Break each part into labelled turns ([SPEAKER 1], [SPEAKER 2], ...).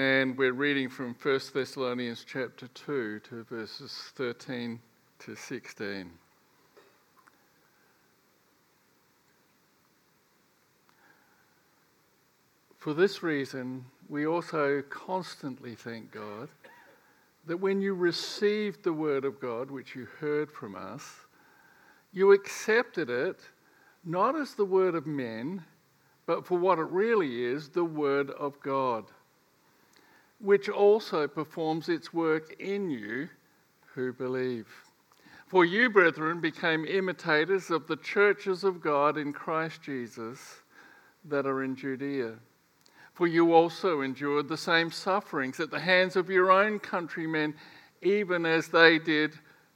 [SPEAKER 1] and we're reading from 1 Thessalonians chapter 2 to verses 13 to 16. For this reason, we also constantly thank God that when you received the word of God, which you heard from us, you accepted it not as the word of men but for what it really is the Word of God, which also performs its work in you who believe. For you, brethren, became imitators of the churches of God in Christ Jesus that are in Judea. For you also endured the same sufferings at the hands of your own countrymen, even as they did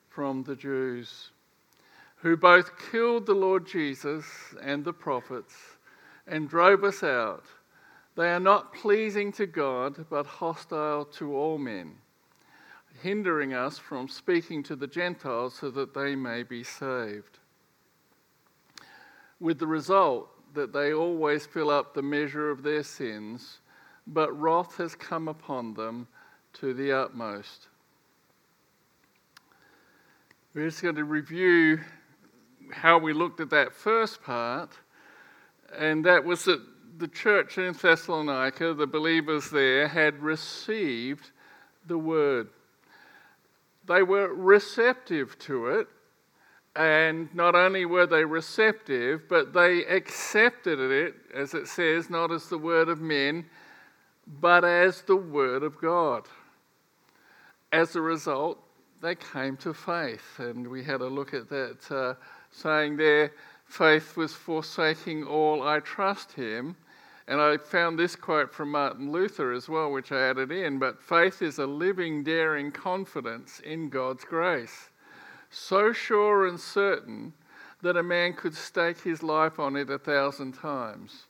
[SPEAKER 1] from the Jews, who both killed the Lord Jesus and the prophets and drove us out. They are not pleasing to God, but hostile to all men, hindering us from speaking to the Gentiles so that they may be saved. With the result that they always fill up the measure of their sins, but wrath has come upon them to the utmost. We're just going to review how we looked at that first part and that was that the church in Thessalonica, the believers there, had received the word. They were receptive to it, and not only were they receptive, but they accepted it, as it says, not as the word of men, but as the word of God. As a result, they came to faith, and we had a look at that uh, saying there faith was forsaking all, I trust him. And I found this quote from Martin Luther as well, which I added in. But faith is a living, daring confidence in God's grace, so sure and certain that a man could stake his life on it a thousand times.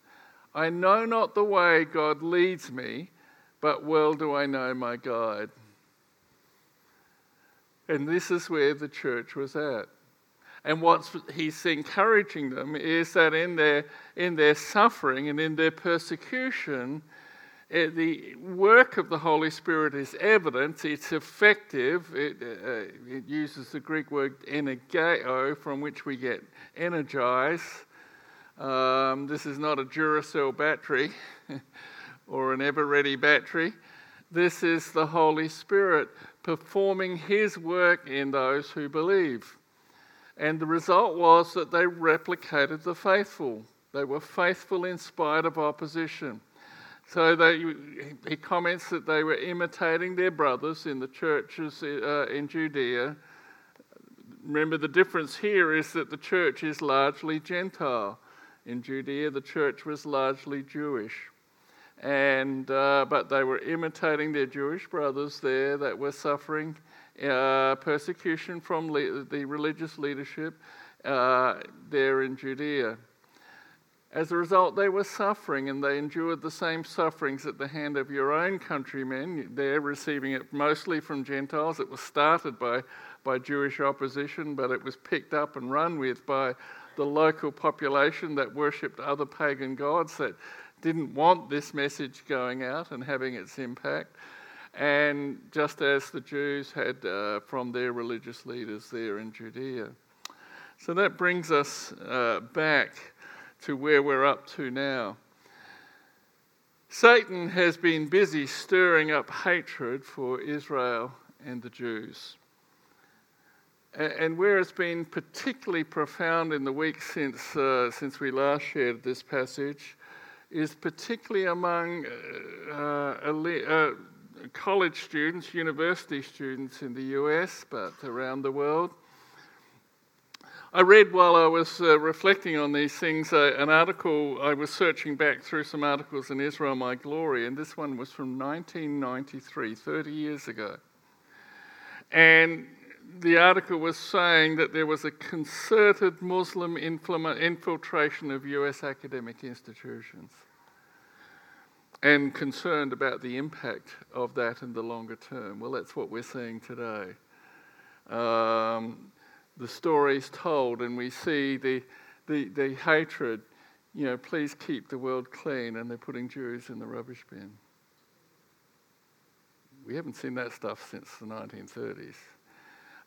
[SPEAKER 1] I know not the way God leads me, but well do I know my guide. And this is where the church was at. And what he's encouraging them is that in their, in their suffering and in their persecution, uh, the work of the Holy Spirit is evident, it's effective. It, uh, it uses the Greek word energeo, from which we get energize. Um, this is not a Duracell battery or an Eveready battery. This is the Holy Spirit performing His work in those who believe. And the result was that they replicated the faithful. They were faithful in spite of opposition. So they, he comments that they were imitating their brothers in the churches uh, in Judea. Remember, the difference here is that the church is largely Gentile. In Judea, the church was largely Jewish. And, uh, but they were imitating their Jewish brothers there that were suffering uh, persecution from le- the religious leadership uh, there in Judea. As a result, they were suffering and they endured the same sufferings at the hand of your own countrymen. They're receiving it mostly from Gentiles. It was started by, by Jewish opposition, but it was picked up and run with by the local population that worshipped other pagan gods that didn't want this message going out and having its impact and just as the Jews had uh, from their religious leaders there in Judea. So that brings us uh, back to where we're up to now. Satan has been busy stirring up hatred for Israel and the Jews. And where it's been particularly profound in the weeks since, uh, since we last shared this passage is particularly among uh, uh, college students, university students in the US, but around the world. I read while I was uh, reflecting on these things uh, an article, I was searching back through some articles in Israel My Glory, and this one was from 1993, 30 years ago. And the article was saying that there was a concerted Muslim infiltration of US academic institutions and concerned about the impact of that in the longer term. Well, that's what we're seeing today. Um, the stories told, and we see the, the, the hatred. You know, please keep the world clean, and they're putting Jews in the rubbish bin. We haven't seen that stuff since the 1930s.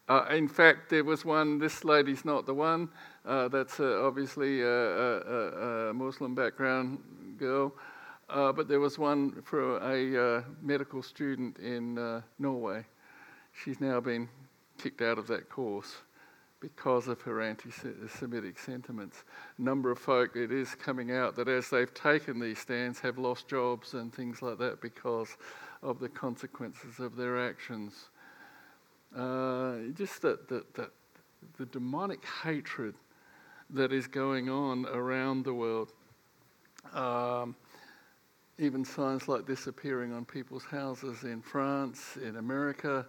[SPEAKER 1] Uh, in fact, there was one, this lady's not the one, uh, that's uh, obviously a, a, a, Muslim background girl, uh, but there was one for a uh, medical student in uh, Norway. She's now been kicked out of that course because of her anti Semitic sentiments. A number of folk, it is coming out that as they've taken these stands, have lost jobs and things like that because of the consequences of their actions. Uh, just that, that, that the demonic hatred that is going on around the world. Um, even signs like this appearing on people's houses in France, in America,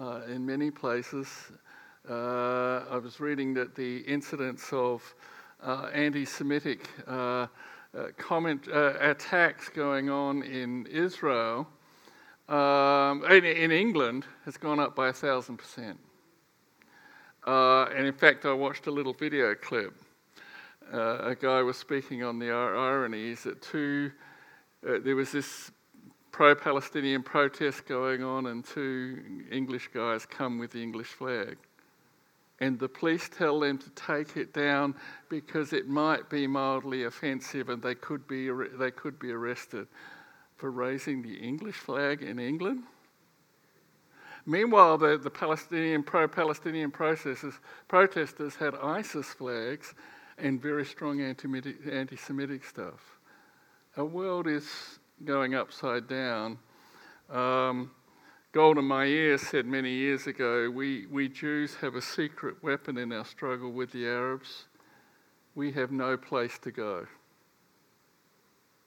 [SPEAKER 1] uh, in many places. Uh, I was reading that the incidence of uh, anti Semitic uh, uh, comment uh, attacks going on in Israel, um, in, in, England, has gone up by a thousand percent. and in fact, I watched a little video clip. a guy was speaking on the ironies that two, Uh, there was this pro Palestinian protest going on, and two English guys come with the English flag and the police tell them to take it down because it might be mildly offensive and they could be, they could be arrested for raising the English flag in England. Meanwhile, the, the Palestinian pro Palestinian protesters had ISIS flags and very strong anti Semitic stuff. Our world is going upside down. Um, Golda Meir said many years ago we, we Jews have a secret weapon in our struggle with the Arabs. We have no place to go.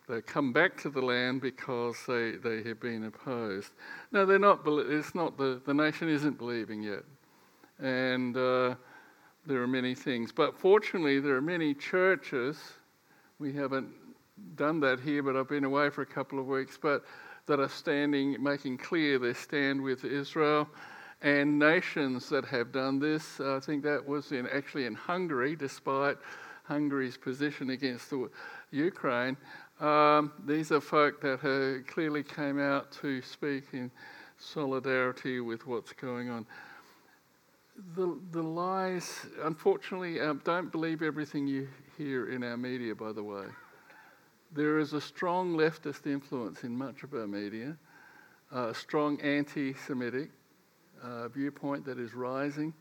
[SPEAKER 1] They come back to the land because they, they have been opposed. No, they're not. It's not the, the nation isn't believing yet, and uh, there are many things. But fortunately, there are many churches. We haven't done that here, but I've been away for a couple of weeks. But that are standing, making clear their stand with Israel, and nations that have done this. I think that was in, actually in Hungary, despite Hungary's position against the Ukraine. Um, these are folk that have clearly came out to speak in solidarity with what's going on. The, the lies, unfortunately, um, don't believe everything you hear in our media, by the way. There is a strong leftist influence in much of our media, a strong anti Semitic uh, viewpoint that is rising.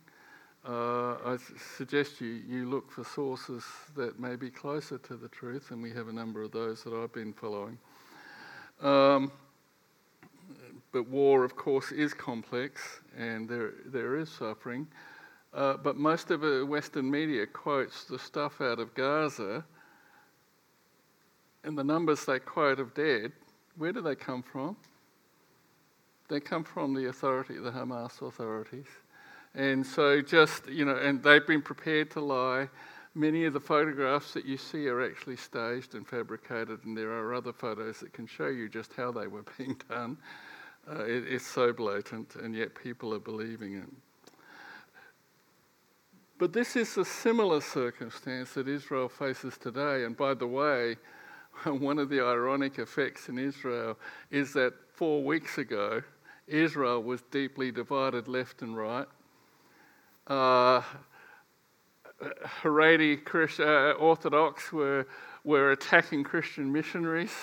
[SPEAKER 1] Uh, I suggest you, you look for sources that may be closer to the truth, and we have a number of those that I've been following. Um, but war, of course, is complex and there, there is suffering. Uh, but most of the Western media quotes the stuff out of Gaza and the numbers they quote of dead, where do they come from? They come from the authority, the Hamas authorities. And so, just, you know, and they've been prepared to lie. Many of the photographs that you see are actually staged and fabricated, and there are other photos that can show you just how they were being done. Uh, it, it's so blatant, and yet people are believing it. But this is a similar circumstance that Israel faces today. And by the way, one of the ironic effects in Israel is that four weeks ago, Israel was deeply divided left and right. Uh, Haredi uh, Orthodox were, were attacking Christian missionaries.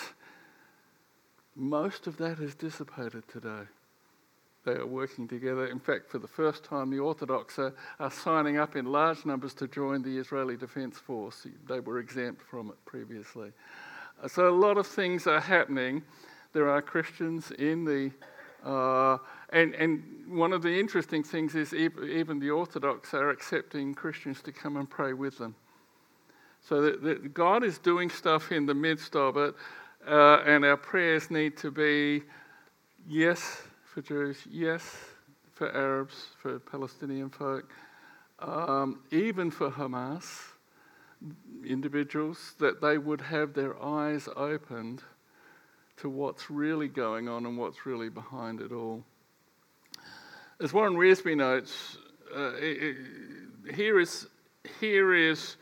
[SPEAKER 1] Most of that has dissipated today. They are working together. In fact, for the first time, the Orthodox are, are signing up in large numbers to join the Israeli Defense Force. They were exempt from it previously. So a lot of things are happening. There are Christians in the, uh, and, and one of the interesting things is even the Orthodox are accepting Christians to come and pray with them. So that, that God is doing stuff in the midst of it, uh, and our prayers need to be yes for Jews, yes for Arabs, for Palestinian folk, um, even for Hamas individuals, that they would have their eyes opened to what's really going on and what's really behind it all. As Warren Wiersbe notes, uh, it, it, here is, here is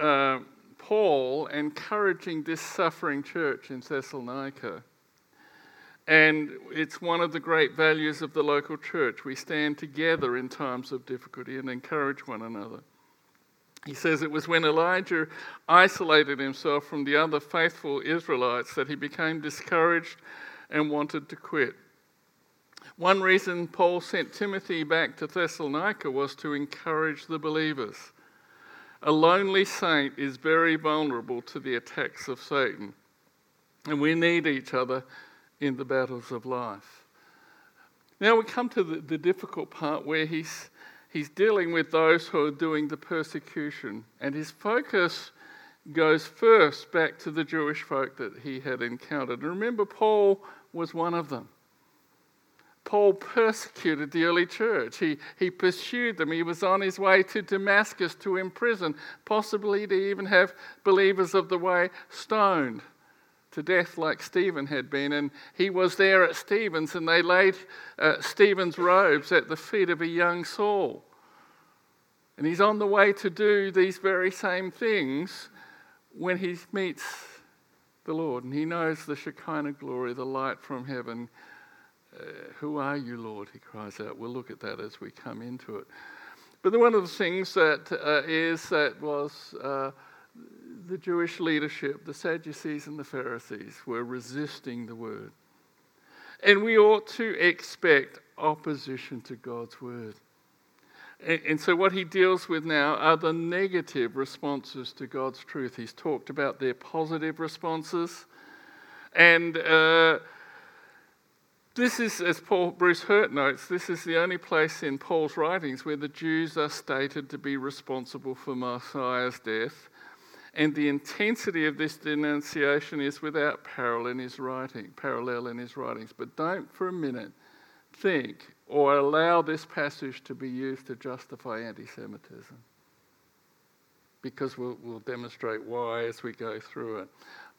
[SPEAKER 1] uh, Paul encouraging this suffering church in Thessalonica. And it's one of the great values of the local church. We stand together in times of difficulty and encourage one another. He says it was when Elijah isolated himself from the other faithful Israelites that he became discouraged and wanted to quit. One reason Paul sent Timothy back to Thessalonica was to encourage the believers. A lonely saint is very vulnerable to the attacks of Satan, and we need each other in the battles of life. Now we come to the, the difficult part where he's he's dealing with those who are doing the persecution. And his focus goes first back to the Jewish folk that he had encountered. And remember, Paul was one of them. Paul persecuted the early church. He, he pursued them. He was on his way to Damascus to imprison, possibly to even have believers of the way stoned to death like Stephen had been. And he was there at Stephen's, and they laid uh, Stephen's robes at the feet of a young Saul. And he's on the way to do these very same things when he meets the Lord. And he knows the Shekinah glory, the light from heaven. Uh, who are you, Lord? He cries out. We'll look at that as we come into it. But one of the things that uh, is that was uh, the Jewish leadership, the Sadducees and the Pharisees, were resisting the word. And we ought to expect opposition to God's word. And, so, what he deals with now are the negative responses to God's truth. He's talked about their positive responses. And uh, this is, as Paul Bruce Hurt notes, this is the only place in Paul's writings where the Jews are stated to be responsible for Messiah's death and the intensity of this denunciation is without parallel in his writing, parallel in his writings. But don't for a minute think or allow this passage to be used to justify anti-Semitism. Because we'll, we'll demonstrate why as we go through it.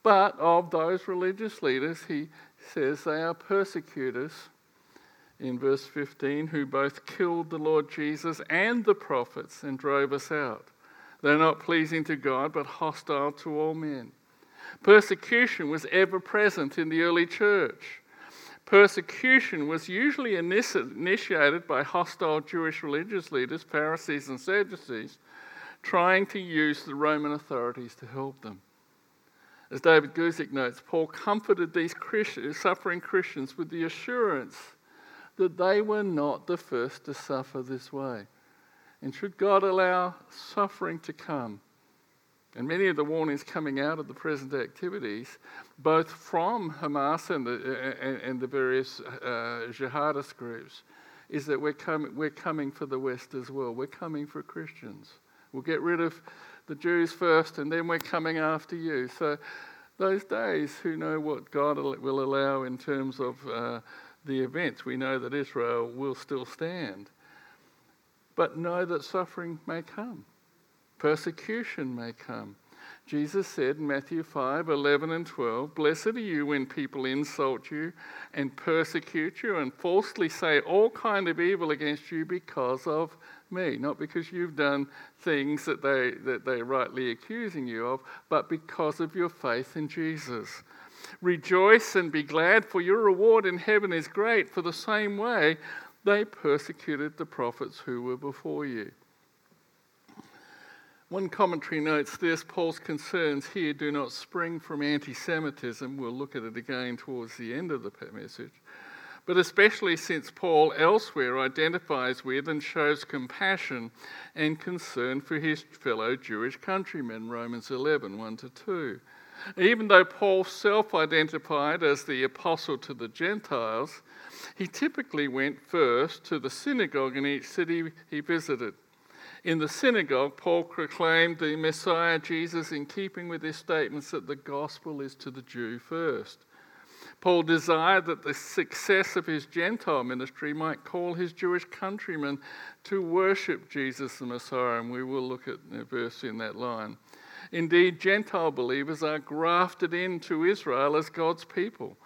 [SPEAKER 1] But of those religious leaders, he says they are persecutors in verse 15 who both killed the Lord Jesus and the prophets and drove us out. They're not pleasing to God, but hostile to all men. Persecution was ever present in the early church. Persecution was usually initiated by hostile Jewish religious leaders, Pharisees and Sadducees, trying to use the Roman authorities to help them. As David Guzik notes, Paul comforted these Christians, suffering Christians with the assurance that they were not the first to suffer this way. And should God allow suffering to come, and many of the warnings coming out of the present activities, both from Hamas and the, and, and the various uh, jihadist groups, is that we're, com- we're coming for the West as well. We're coming for Christians. We'll get rid of the Jews first, and then we're coming after you. So, those days, who know what God will allow in terms of uh, the events? We know that Israel will still stand but know that suffering may come, persecution may come. Jesus said in Matthew 5 11 and 12, Blessed are you when people insult you and persecute you and falsely say all kind of evil against you because of me. Not because you've done things that, they, that they're rightly accusing you of, but because of your faith in Jesus. Rejoice and be glad, for your reward in heaven is great. For the same way, they persecuted the prophets who were before you. One commentary notes this Paul's concerns here do not spring from anti Semitism. We'll look at it again towards the end of the message. But especially since Paul elsewhere identifies with and shows compassion and concern for his fellow Jewish countrymen, Romans 11 1 to 2. Even though Paul self identified as the apostle to the Gentiles, he typically went first to the synagogue in each city he visited. In the synagogue, Paul proclaimed the Messiah Jesus in keeping with his statements that the gospel is to the Jew first. Paul desired that the success of his Gentile ministry might call his Jewish countrymen to worship Jesus the Messiah, and we will look at a verse in that line. Indeed, Gentile believers are grafted into Israel as God's people.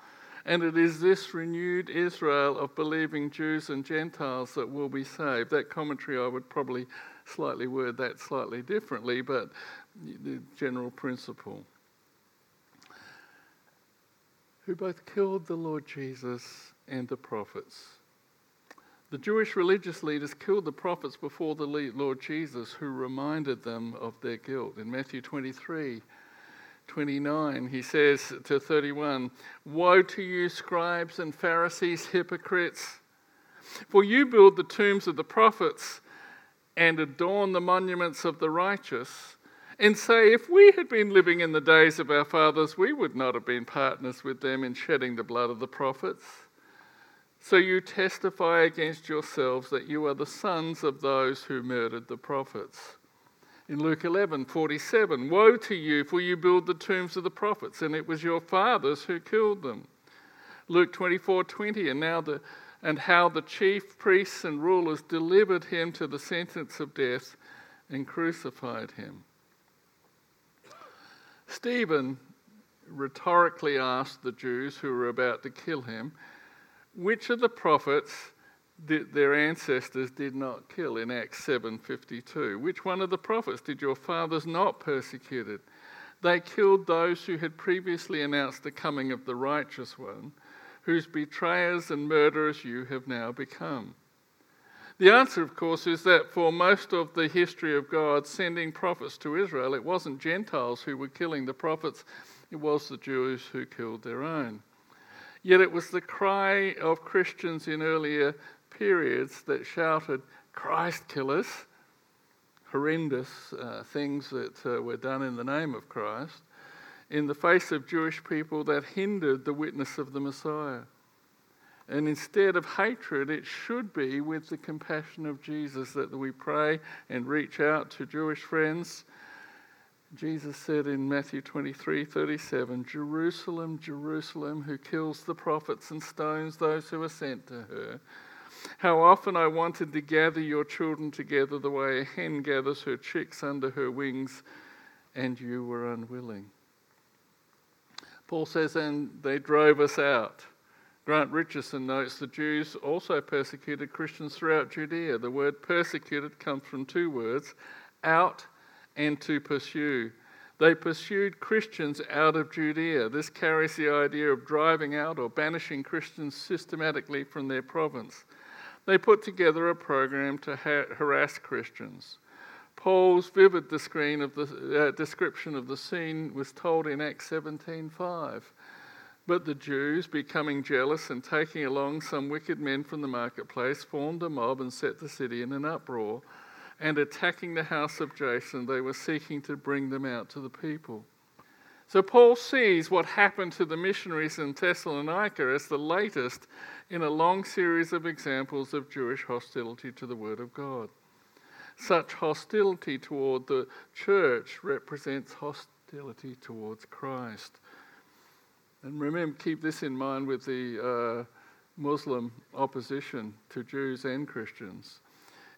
[SPEAKER 1] And it is this renewed Israel of believing Jews and Gentiles that will be saved. That commentary, I would probably slightly word that slightly differently, but the general principle. Who both killed the Lord Jesus and the prophets. The Jewish religious leaders killed the prophets before the Lord Jesus, who reminded them of their guilt. In Matthew 23, 29, he says to 31, Woe to you, scribes and Pharisees, hypocrites! For you build the tombs of the prophets and adorn the monuments of the righteous, and say, If we had been living in the days of our fathers, we would not have been partners with them in shedding the blood of the prophets. So you testify against yourselves that you are the sons of those who murdered the prophets. In Luke 11, 47, Woe to you, for you build the tombs of the prophets, and it was your fathers who killed them. Luke 24, 20, and now the and how the chief priests and rulers delivered him to the sentence of death and crucified him. Stephen rhetorically asked the Jews who were about to kill him, which of the prophets their ancestors did not kill in Acts 7:52. Which one of the prophets did your fathers not persecute? They killed those who had previously announced the coming of the righteous one, whose betrayers and murderers you have now become. The answer, of course, is that for most of the history of God sending prophets to Israel, it wasn't Gentiles who were killing the prophets, it was the Jews who killed their own. Yet it was the cry of Christians in earlier periods that shouted, Christ killers, horrendous uh, things that uh, were done in the name of Christ, in the face of Jewish people that hindered the witness of the Messiah. And instead of hatred, it should be with the compassion of Jesus that we pray and reach out to Jewish friends. Jesus said in Matthew 23 37, Jerusalem, Jerusalem, who kills the prophets and stones those who are sent to her. How often I wanted to gather your children together the way a hen gathers her chicks under her wings, and you were unwilling. Paul says, and they drove us out. Grant Richison notes the Jews also persecuted Christians throughout Judea. The word persecuted comes from two words out and to pursue. They pursued Christians out of Judea. This carries the idea of driving out or banishing Christians systematically from their province. They put together a program to ha- harass Christians. Paul's vivid of the, uh, description of the scene was told in Acts 17:5. But the Jews, becoming jealous and taking along some wicked men from the marketplace, formed a mob and set the city in an uproar. And attacking the house of Jason, they were seeking to bring them out to the people. So Paul sees what happened to the missionaries in Thessalonica as the latest in a long series of examples of Jewish hostility to the Word of God. Such hostility toward the church represents hostility towards Christ. And remember, keep this in mind with the uh, Muslim opposition to Jews and Christians.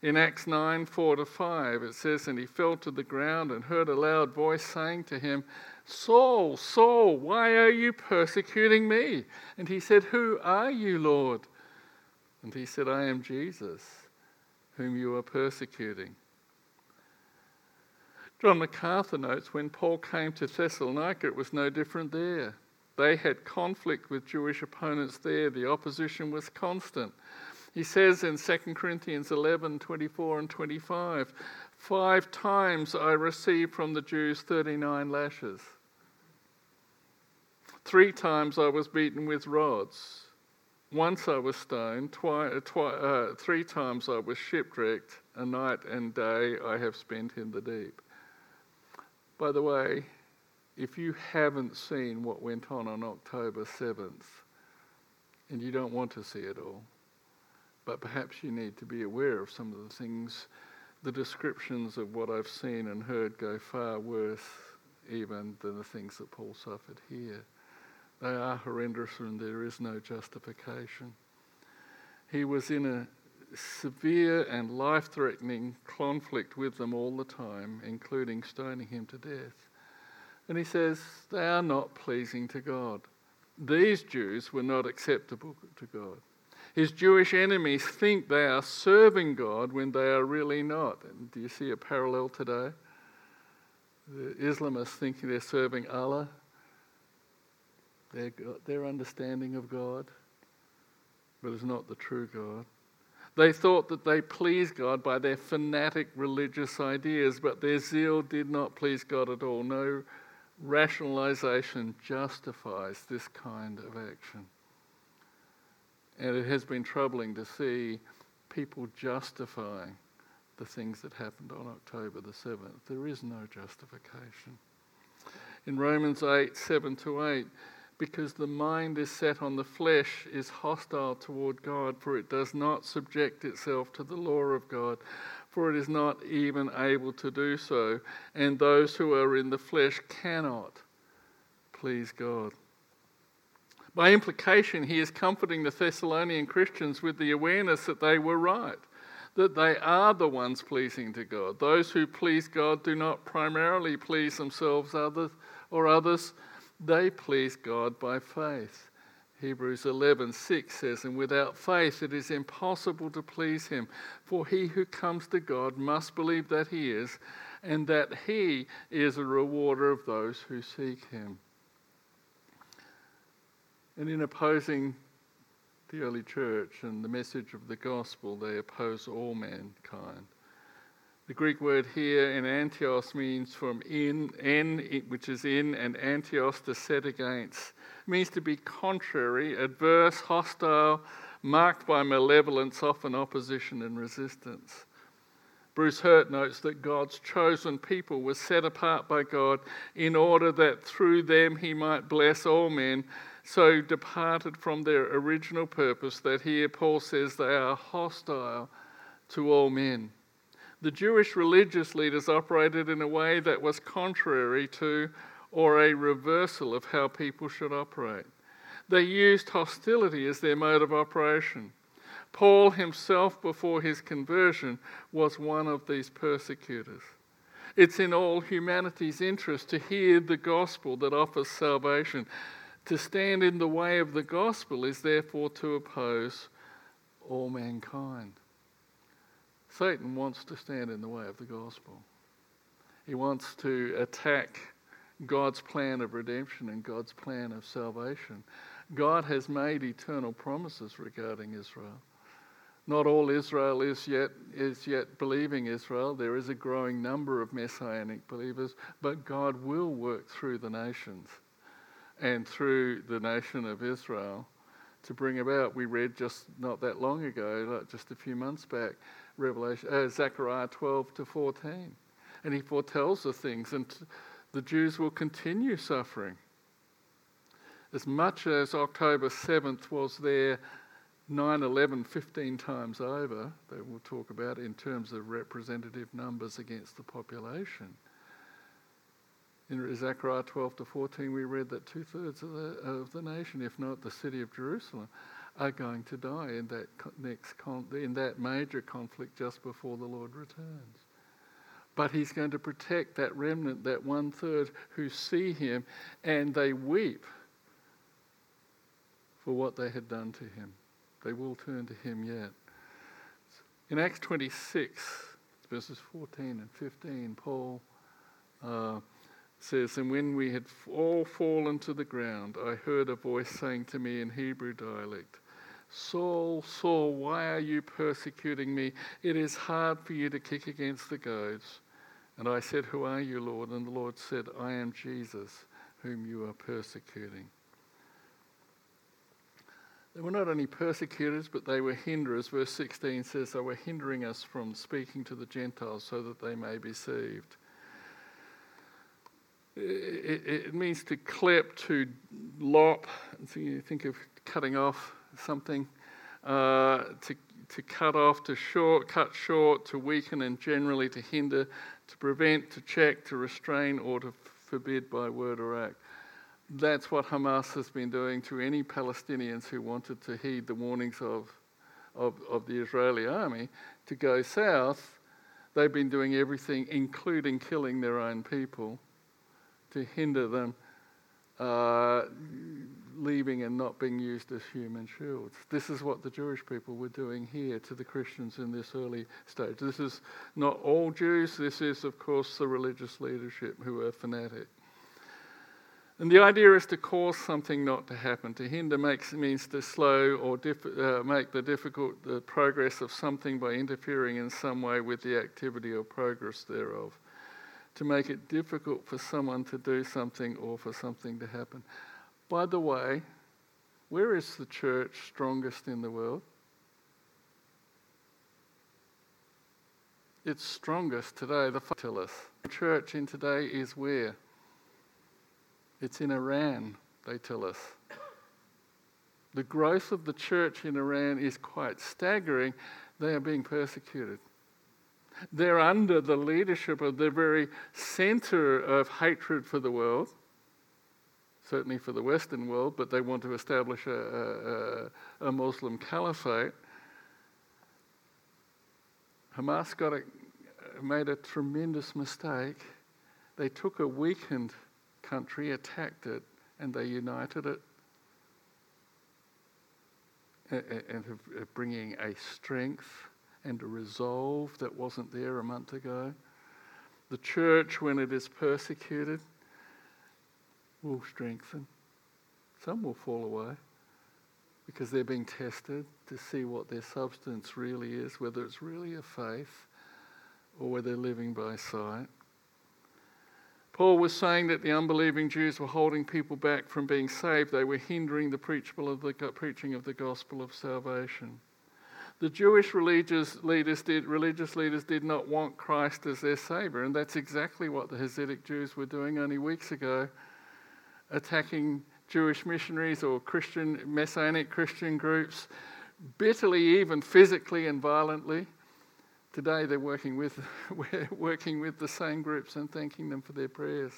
[SPEAKER 1] In Acts 9 4 to 5, it says, And he fell to the ground and heard a loud voice saying to him, Saul, Saul, why are you persecuting me? And he said, Who are you, Lord? And he said, I am Jesus, whom you are persecuting. John MacArthur notes when Paul came to Thessalonica, it was no different there. They had conflict with Jewish opponents there. The opposition was constant. He says in 2 Corinthians 11 24 and 25, Five times I received from the Jews 39 lashes. Three times I was beaten with rods. Once I was stoned. Twi- twi- uh, three times I was shipwrecked. A night and day I have spent in the deep. By the way, if you haven't seen what went on on October 7th, and you don't want to see it all, but perhaps you need to be aware of some of the things, the descriptions of what I've seen and heard go far worse even than the things that Paul suffered here. They are horrendous and there is no justification. He was in a severe and life threatening conflict with them all the time, including stoning him to death. And he says, they are not pleasing to God. These Jews were not acceptable to God. His Jewish enemies think they are serving God when they are really not. And do you see a parallel today? The Islamists thinking they're serving Allah, their, their understanding of God, but it's not the true God. They thought that they pleased God by their fanatic religious ideas, but their zeal did not please God at all. No rationalization justifies this kind of action. And it has been troubling to see people justifying the things that happened on October the 7th. There is no justification. In Romans 8 7 to 8, because the mind is set on the flesh is hostile toward God, for it does not subject itself to the law of God, for it is not even able to do so, and those who are in the flesh cannot please God. By implication, he is comforting the Thessalonian Christians with the awareness that they were right, that they are the ones pleasing to God. Those who please God do not primarily please themselves others or others, they please God by faith. Hebrews 11:6 says, "And without faith it is impossible to please him, for he who comes to God must believe that he is, and that he is a rewarder of those who seek him." And in opposing the early church and the message of the gospel, they oppose all mankind. The Greek word here enantios means from in, en, which is in, and antios to set against. It means to be contrary, adverse, hostile, marked by malevolence, often opposition and resistance. Bruce Hurt notes that God's chosen people were set apart by God in order that through them he might bless all men, so departed from their original purpose that here Paul says they are hostile to all men the Jewish religious leaders operated in a way that was contrary to or a reversal of how people should operate. They used hostility as their mode of operation. Paul himself, before his conversion, was one of these persecutors. It's in all humanity's interest to hear the gospel that offers salvation. To stand in the way of the gospel is therefore to oppose all mankind. Satan wants to stand in the way of the gospel. He wants to attack God's plan of redemption and God's plan of salvation. God has made eternal promises regarding Israel. Not all Israel is yet, is yet believing Israel. There is a growing number of messianic believers, but God will work through the nations and through the nation of Israel to bring about. We read just not that long ago, like just a few months back, Revelation, uh, Zechariah 12 to 14. And he foretells the things, and the Jews will continue suffering. As much as October 7th was there 9 11 15 times over, that we'll talk about in terms of representative numbers against the population. In Zechariah 12 to 14, we read that two thirds of the, of the nation, if not the city of Jerusalem, are going to die in that next con- in that major conflict just before the Lord returns. But He's going to protect that remnant, that one third who see Him, and they weep for what they had done to Him. They will turn to Him yet. In Acts 26, verses 14 and 15, Paul. Uh, says, And when we had all fallen to the ground, I heard a voice saying to me in Hebrew dialect, Saul, Saul, why are you persecuting me? It is hard for you to kick against the goads. And I said, Who are you, Lord? And the Lord said, I am Jesus, whom you are persecuting. They were not only persecutors, but they were hinderers. Verse 16 says they were hindering us from speaking to the Gentiles so that they may be saved. It, it means to clip, to lop. So you think of cutting off something, uh, to, to cut off, to short, cut short, to weaken, and generally to hinder, to prevent, to check, to restrain, or to forbid by word or act. That's what Hamas has been doing to any Palestinians who wanted to heed the warnings of, of, of the Israeli army to go south. They've been doing everything, including killing their own people, to hinder them uh, leaving and not being used as human shields. This is what the Jewish people were doing here to the Christians in this early stage. This is not all Jews, this is, of course, the religious leadership who are fanatic. And the idea is to cause something not to happen. To hinder makes, means to slow or uh, make the difficult the progress of something by interfering in some way with the activity or progress thereof. To make it difficult for someone to do something or for something to happen. By the way, where is the church strongest in the world? It's strongest today. The tell us. The church in today is where? It's in Iran, they tell us. The growth of the church in Iran is quite staggering. They are being persecuted. They're under the leadership of the very center of hatred for the world, certainly for the Western world, but they want to establish a, a, a Muslim caliphate. Hamas got a, made a tremendous mistake. They took a weakened country attacked it and they united it and bringing a strength and a resolve that wasn't there a month ago. The church, when it is persecuted, will strengthen. Some will fall away because they're being tested to see what their substance really is, whether it's really a faith or whether they're living by sight. Paul was saying that the unbelieving Jews were holding people back from being saved. They were hindering the uh, preaching of the gospel of salvation. The Jewish religious leaders, did, religious leaders did not want Christ as their Savior, and that's exactly what the Hasidic Jews were doing only weeks ago, attacking Jewish missionaries or Christian, Messianic Christian groups, bitterly, even physically and violently. Today they're working with, we're working with the same groups and thanking them for their prayers.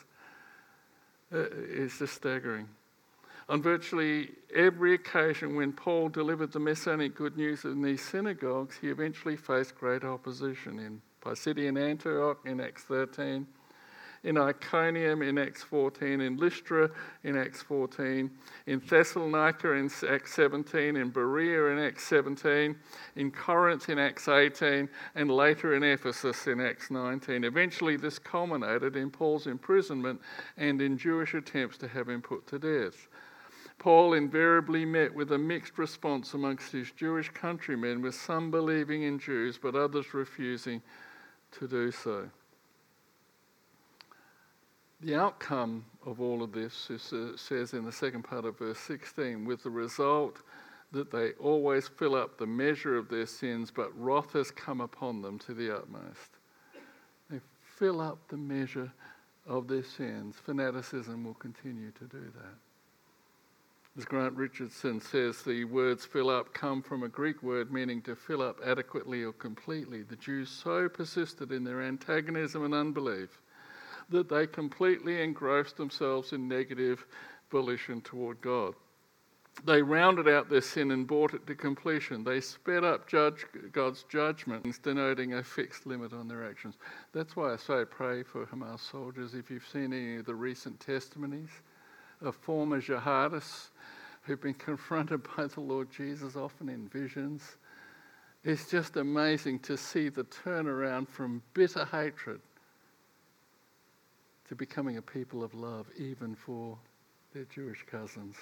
[SPEAKER 1] Uh, it's just staggering. On virtually every occasion when Paul delivered the Messianic good news in these synagogues, he eventually faced great opposition in Pisidian Antioch in Acts 13, in Iconium in Acts 14, in Lystra in Acts 14, in Thessalonica in Acts 17, in Berea in Acts 17, in Corinth in Acts 18, and later in Ephesus in Acts 19. Eventually, this culminated in Paul's imprisonment and in Jewish attempts to have him put to death. Paul invariably met with a mixed response amongst his Jewish countrymen, with some believing in Jews but others refusing to do so. The outcome of all of this is, uh, says in the second part of verse 16, with the result that they always fill up the measure of their sins, but wrath has come upon them to the utmost. They fill up the measure of their sins. Fanaticism will continue to do that. As Grant Richison says, the words fill up come from a Greek word meaning to fill up adequately or completely. The Jews so persisted in their antagonism and unbelief that they completely engrossed themselves in negative volition toward God. They rounded out their sin and brought it to completion. They sped up judge, God's judgment, denoting a fixed limit on their actions. That's why I say pray for Hamas soldiers. If you've seen any of the recent testimonies of former jihadists who've been confronted by the Lord Jesus, often in visions, it's just amazing to see the turnaround from bitter hatred to becoming a people of love, even for their Jewish cousins.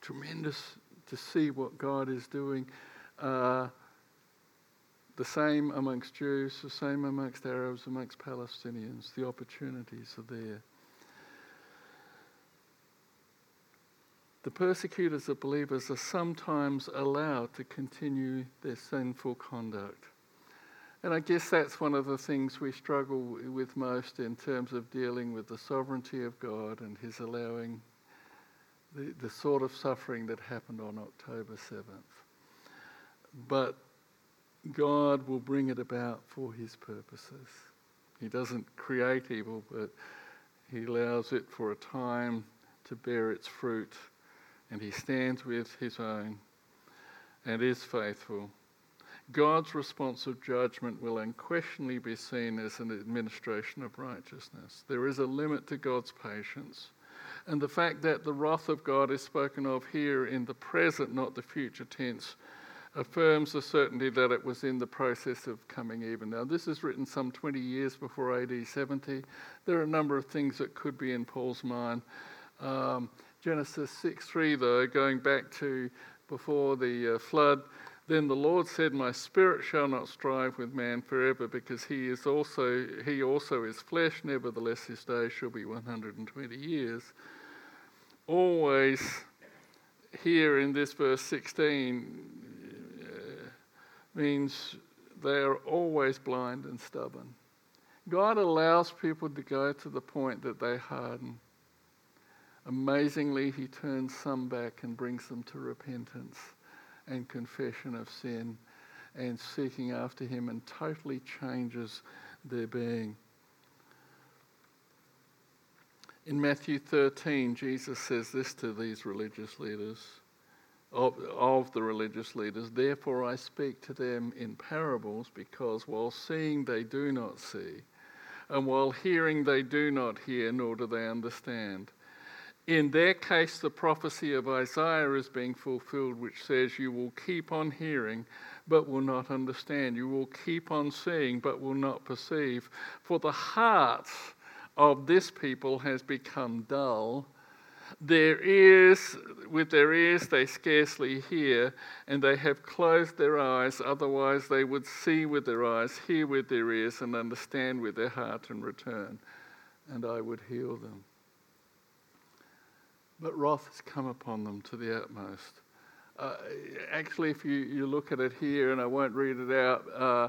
[SPEAKER 1] Tremendous to see what God is doing. Uh, the same amongst Jews, the same amongst Arabs, amongst Palestinians. The opportunities are there. The persecutors of believers are sometimes allowed to continue their sinful conduct. And I guess that's one of the things we struggle with most in terms of dealing with the sovereignty of God and His allowing the, the sort of suffering that happened on October 7th. But God will bring it about for His purposes. He doesn't create evil, but He allows it for a time to bear its fruit, and he stands with his own and is faithful. God's response of judgment will unquestionably be seen as an administration of righteousness. There is a limit to God's patience. And the fact that the wrath of God is spoken of here in the present, not the future tense, affirms the certainty that it was in the process of coming even. Now, this is written some 20 years before AD 70. There are a number of things that could be in Paul's mind. Um, Genesis 6 3, though, going back to before the uh, flood, then the Lord said, My spirit shall not strive with man forever, because he is also he also is flesh, nevertheless his days shall be 120 years. Always here in this verse 16 uh, means they are always blind and stubborn. God allows people to go to the point that they harden. Amazingly, he turns some back and brings them to repentance and confession of sin and seeking after Him and totally changes their being. In Matthew 13, Jesus says this to these religious leaders, of, of the religious leaders Therefore I speak to them in parables, because while seeing they do not see, and while hearing they do not hear, nor do they understand. In their case, the prophecy of Isaiah is being fulfilled, which says, You will keep on hearing, but will not understand. You will keep on seeing, but will not perceive. For the heart of this people has become dull. Their ears, with their ears, they scarcely hear, and they have closed their eyes. Otherwise, they would see with their eyes, hear with their ears, and understand with their heart and return, and I would heal them. But wrath has come upon them to the utmost. Uh, actually, if you, you look at it here, and I won't read it out, uh,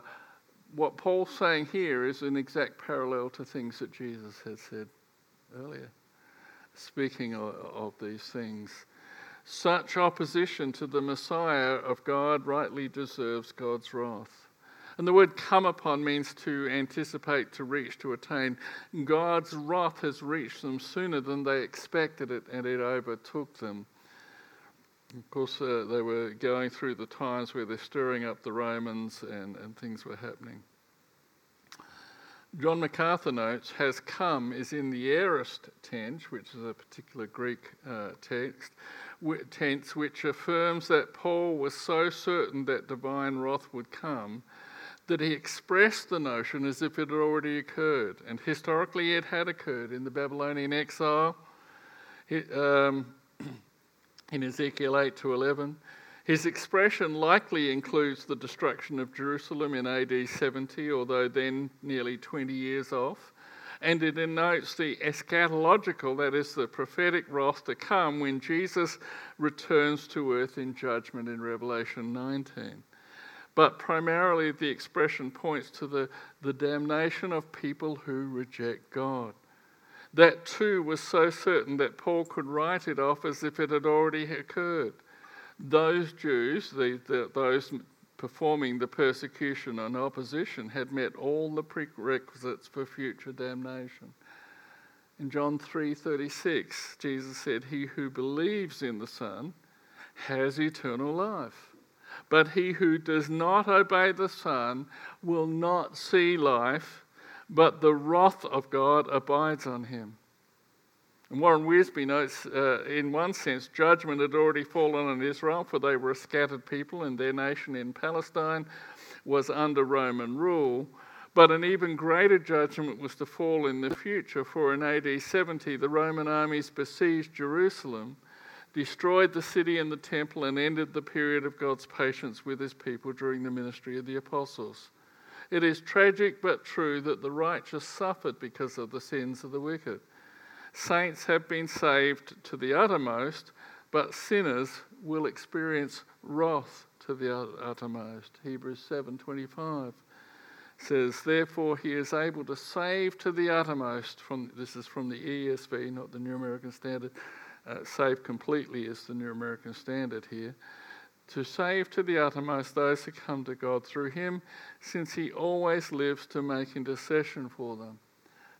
[SPEAKER 1] what Paul's saying here is an exact parallel to things that Jesus had said earlier, speaking of, of these things. Such opposition to the Messiah of God rightly deserves God's wrath. And the word come upon means to anticipate, to reach, to attain. God's wrath has reached them sooner than they expected it, and it overtook them. Of course, uh, they were going through the times where they're stirring up the Romans and, and things were happening. John MacArthur notes, has come is in the aorist tense, which is a particular Greek uh, text, tense, which affirms that Paul was so certain that divine wrath would come that he expressed the notion as if it had already occurred. And historically, it had occurred in the Babylonian exile um, in Ezekiel 8 to 11. His expression likely includes the destruction of Jerusalem in AD 70, although then nearly 20 years off. And it denotes the eschatological, that is, the prophetic wrath to come when Jesus returns to earth in judgment in Revelation 19 but primarily the expression points to the, the damnation of people who reject God. That too was so certain that Paul could write it off as if it had already occurred. Those Jews, the, the, those performing the persecution and opposition, had met all the prerequisites for future damnation. In John 3:36, Jesus said, "He who believes in the Son has eternal life." But he who does not obey the Son will not see life, but the wrath of God abides on him. And Warren Wiersbe notes, uh, in one sense, judgment had already fallen on Israel, for they were a scattered people, and their nation in Palestine was under Roman rule. But an even greater judgment was to fall in the future, for in AD 70 the Roman armies besieged Jerusalem destroyed the city and the temple, and ended the period of God's patience with his people during the ministry of the apostles. It is tragic but true that the righteous suffered because of the sins of the wicked. Saints have been saved to the uttermost, but sinners will experience wrath to the uttermost. Hebrews 7:25 says, "Therefore he is able to save to the uttermost." From this is from the ESV, not the New American Standard uh, save completely is the New American Standard here. To save to the uttermost those who come to God through him, since he always lives to make intercession for them.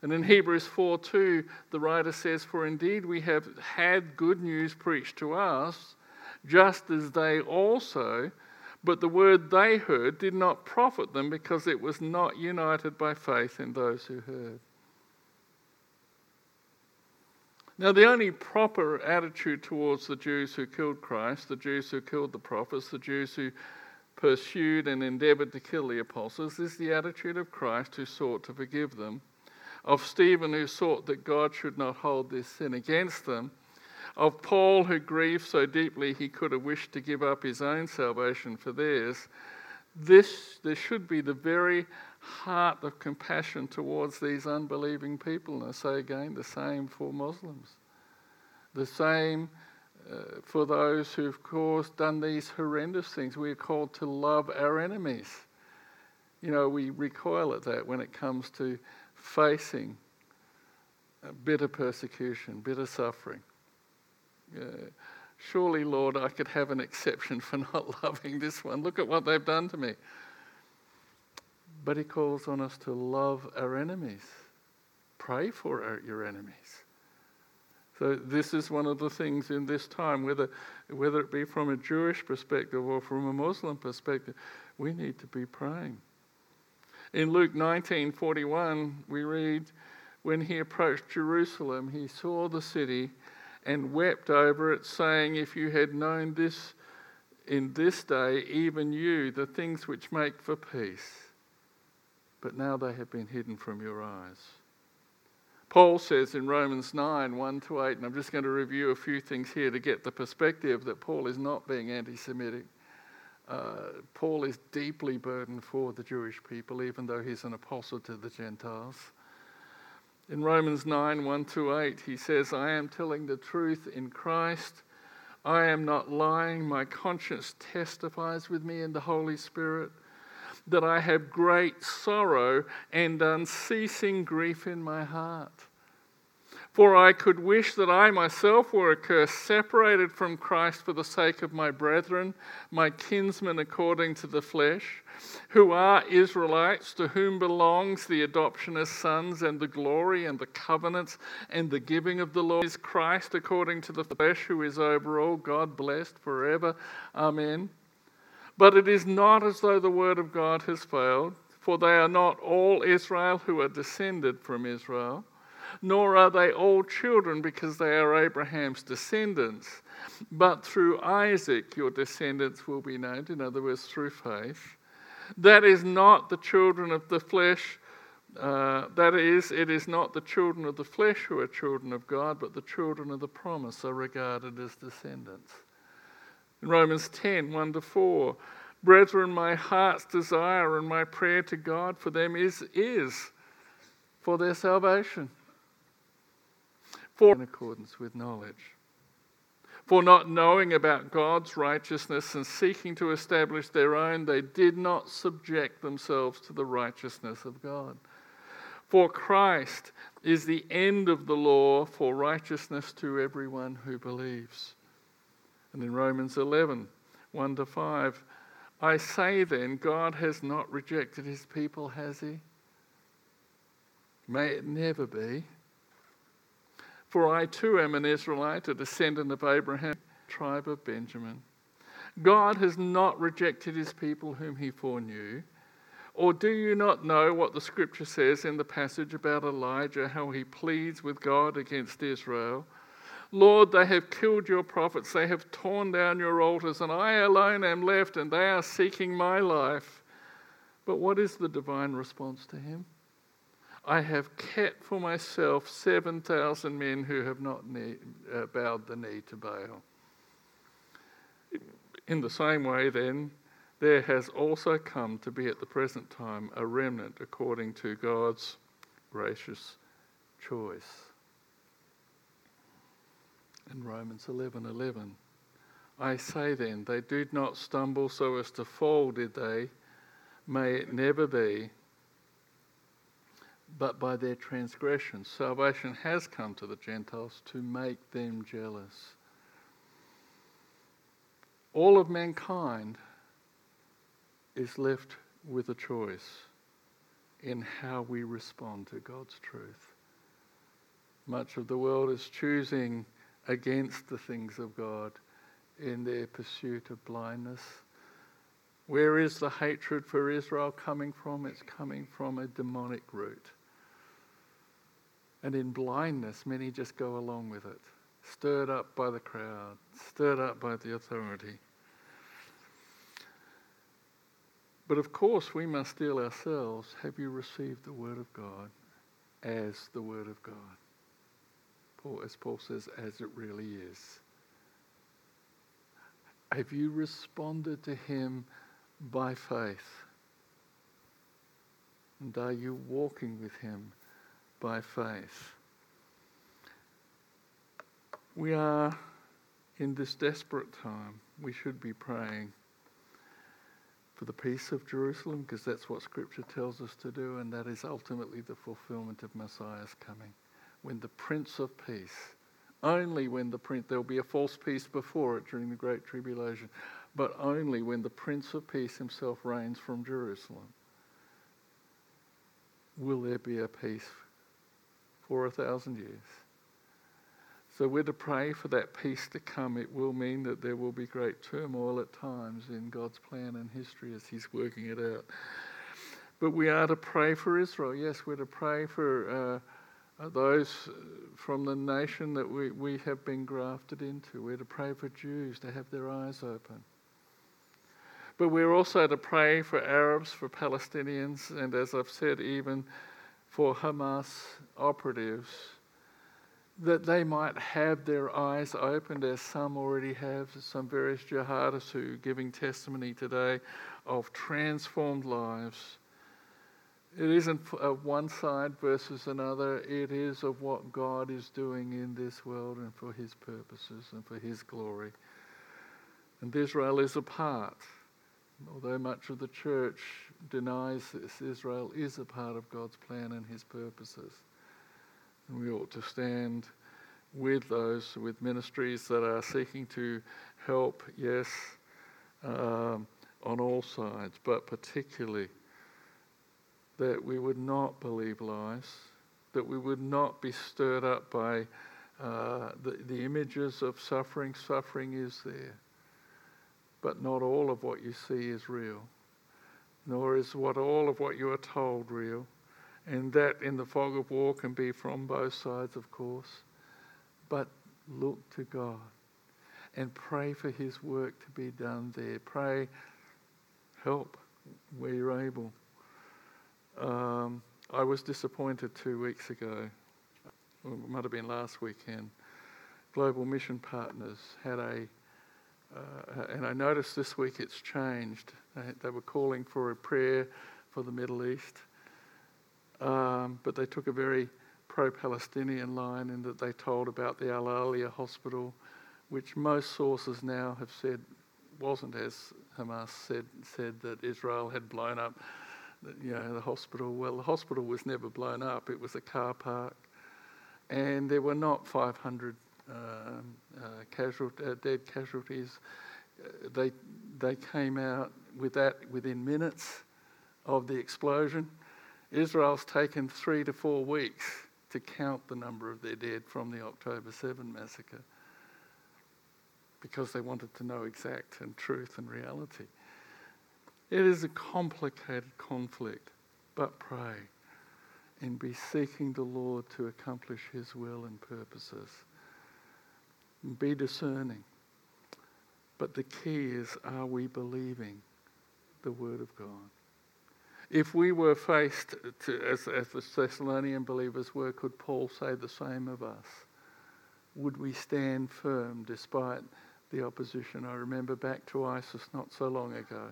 [SPEAKER 1] And in Hebrews 4 2, the writer says, For indeed we have had good news preached to us, just as they also, but the word they heard did not profit them because it was not united by faith in those who heard. Now, the only proper attitude towards the Jews who killed Christ, the Jews who killed the prophets, the Jews who pursued and endeavored to kill the apostles, is the attitude of Christ who sought to forgive them, of Stephen who sought that God should not hold this sin against them, of Paul who grieved so deeply he could have wished to give up his own salvation for theirs. This, this should be the very heart of compassion towards these unbelieving people. And I say again, the same for Muslims. The same uh, for those who've, course, done these horrendous things. We are called to love our enemies. You know, we recoil at that when it comes to facing bitter persecution, bitter suffering. Uh, surely, Lord, I could have an exception for not loving this one. Look at what they've done to me. But he calls on us to love our enemies. Pray for our, your enemies. So this is one of the things in this time, whether, whether it be from a Jewish perspective or from a Muslim perspective, we need to be praying. In Luke 19:41, we read, when he approached Jerusalem, he saw the city and wept over it, saying, If you had known this in this day, even you, the things which make for peace but now they have been hidden from your eyes. Paul says in Romans 9 1 to 8, and I'm just going to review a few things here to get the perspective that Paul is not being anti Semitic. Uh, Paul is deeply burdened for the Jewish people, even though he's an apostle to the Gentiles. In Romans 9 1 to 8, he says, I am telling the truth in Christ. I am not lying. My conscience testifies with me in the Holy Spirit that I have great sorrow and unceasing grief in my heart. For I could wish that I myself were accursed, separated from Christ for the sake of my brethren, my kinsmen according to the flesh, who are Israelites, to whom belongs the adoption as sons, and the glory, and the covenants, and the giving of the law. Is Christ according to the flesh, who is over all, God blessed forever. Amen. But it is not as though the word of God has failed, for they are not all Israel who are descended from Israel, nor are they all children because they are Abraham's descendants. But through Isaac your descendants will be named, in other words, through faith. That is not the children of the flesh. Uh, that is, it is not the children of the flesh who are children of God, but the children of the promise are regarded as descendants. In Romans 10 1 to 4, brethren, my heart's desire and my prayer to God for them is, is for their salvation, for in accordance with knowledge. For not knowing about God's righteousness and seeking to establish their own, they did not subject themselves to the righteousness of God. For Christ is the end of the law for righteousness to everyone who believes. And in Romans 11, 1 to 5, I say then, God has not rejected his people, has he? May it never be. For I too am an Israelite, a descendant of Abraham, tribe of Benjamin. God has not rejected his people whom he foreknew. Or do you not know what the scripture says in the passage about Elijah, how he pleads with God against Israel? Lord, they have killed your prophets, they have torn down your altars, and I alone am left, and they are seeking my life. But what is the divine response to him? I have kept for myself 7,000 men who have not knee, uh, bowed the knee to Baal. In the same way, then, there has also come to be at the present time a remnant according to God's gracious choice in Romans 11 11. I say then, they did not stumble so as to fall, did they? May it never be. But by their transgression, salvation has come to the Gentiles to make them jealous. All of mankind is left with a choice. in how we respond to God's truth. Much of the world is choosing against the things of God in their pursuit of blindness. Where is the hatred for Israel coming from? It's coming from a demonic root. And in blindness, many just go along with it, stirred up by the crowd, stirred up by the authority. But of course, we must deal ourselves. Have you received the Word of God as the Word of God? As Paul says, as it really is. Have you responded to Him by faith? And are you walking with Him by faith? We are in this desperate time. We should be praying for the peace of Jerusalem, because that's what Scripture tells us to do, and that is ultimately the fulfillment of Messiah's coming. When the Prince of Peace, only when the Prince, there'll be a false peace before it during the Great Tribulation, but only when the Prince of Peace himself reigns from Jerusalem will there be a peace for a thousand years. So we're to pray for that peace to come. It will mean that there will be great turmoil at times in God's plan and history as He's working it out. But we are to pray for Israel. Yes, we're to pray for uh, those uh, from the nation that we, we have been grafted into. We're to pray for Jews to have their eyes open. But we're also to pray for Arabs, for Palestinians, and as I've said, even for Hamas operatives that they might have their eyes opened, as some already have, some various jihadists who are giving testimony today of transformed lives. It isn't of one side versus another, it is of what God is doing in this world and for His purposes and for His glory. And Israel is a part. Although much of the church denies this, Israel is a part of God's plan and His purposes. And we ought to stand with those, with ministries that are seeking to help, yes, um, on all sides, but particularly that we would not believe lies, that we would not be stirred up by uh, the, the images of suffering. Suffering is there, but not all of what you see is real, nor is what all of what you are told real. And that in the fog of war can be from both sides, of course. But look to God and pray for His work to be done there. Pray, help where you're able. Um, I was disappointed two weeks ago, it might have been last weekend. Global Mission Partners had a, uh, and I noticed this week it's changed. They, they were calling for a prayer for the Middle East. Um, but they took a very pro Palestinian line in that they told about the Al Ahlia hospital, which most sources now have said wasn't as Hamas said, said that Israel had blown up you know, the hospital. Well, the hospital was never blown up, it was a car park. And there were not 500 um, uh, casual, uh, dead casualties. Uh, they, they came out with that within minutes of the explosion. Israel's taken three to four weeks to count the number of their dead from the October 7 massacre because they wanted to know exact and truth and reality. It is a complicated conflict, but pray and be seeking the Lord to accomplish His will and purposes. Be discerning. But the key is are we believing the Word of God? If we were faced, to, as, as the Thessalonian believers were, could Paul say the same of us? Would we stand firm despite the opposition? I remember back to ISIS not so long ago.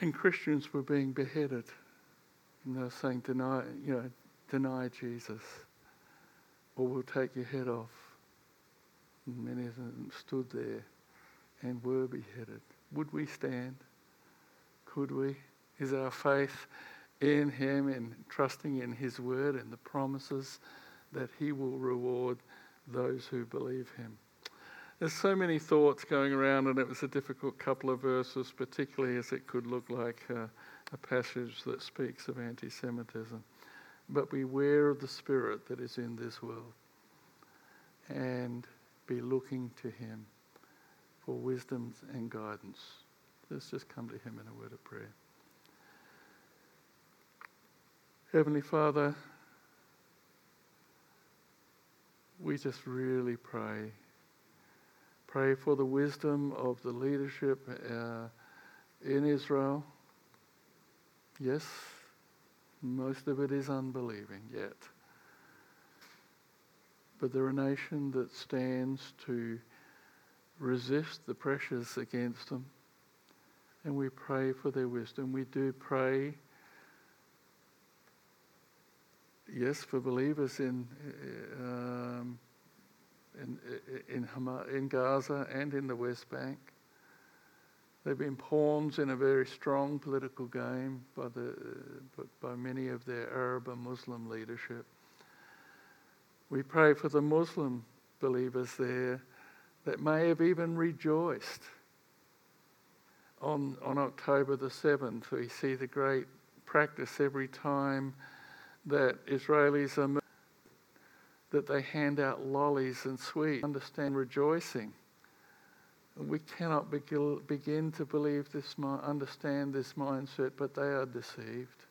[SPEAKER 1] And Christians were being beheaded. And they were saying, deny, you know, deny Jesus, or we'll take your head off. And many of them stood there and were beheaded. Would we stand? Could we? Is our faith in Him and trusting in His word and the promises that He will reward those who believe Him? There's so many thoughts going around, and it was a difficult couple of verses, particularly as it could look like uh, a passage that speaks of anti Semitism. But beware of the spirit that is in this world and be looking to Him for wisdom and guidance. Let's just come to Him in a word of prayer. Heavenly Father, we just really pray. Pray for the wisdom of the leadership uh, in Israel. Yes, most of it is unbelieving yet. But they're a nation that stands to resist the pressures against them. And we pray for their wisdom. We do pray yes, for believers in um, in in, in Gaza and in the West Bank. They've been pawns in a very strong political game by the by many of their Arab and Muslim leadership. We pray for the Muslim believers there that may have even rejoiced on, on October the 7th. We see the great practice every time that Israelis are that they hand out lollies and sweets. Understand rejoicing. We cannot begin to believe this, understand this mindset, but they are deceived.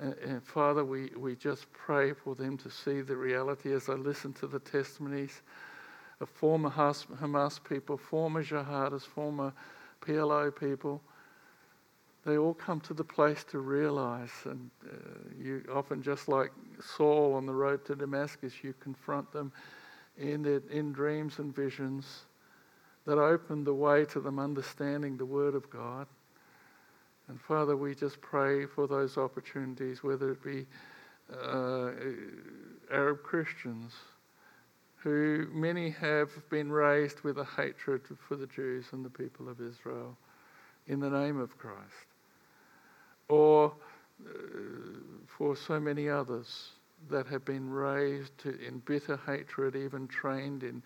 [SPEAKER 1] And, and, Father, we, we just pray for them to see the reality as I listen to the testimonies of former Hamas people, former jihadists, former PLO people they all come to the place to realize, and uh, you often, just like Saul on the road to Damascus, you confront them in, their, in dreams and visions that open the way to them understanding the Word of God. And Father, we just pray for those opportunities, whether it be uh, Arab Christians, who many have been raised with a hatred for the Jews and the people of Israel in the name of Christ or uh, for so many others that have been raised to, in bitter hatred, even trained in,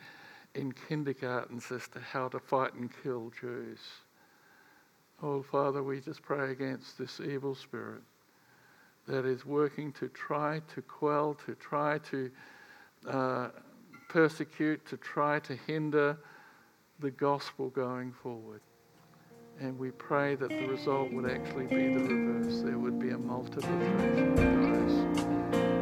[SPEAKER 1] in kindergartens as to how to fight and kill Jews. Oh, Father, we just pray against this evil spirit that is working to try to quell, to try to uh, persecute, to try to hinder the gospel going forward. And we pray that the result would actually be the reverse. There would be a multiplication of those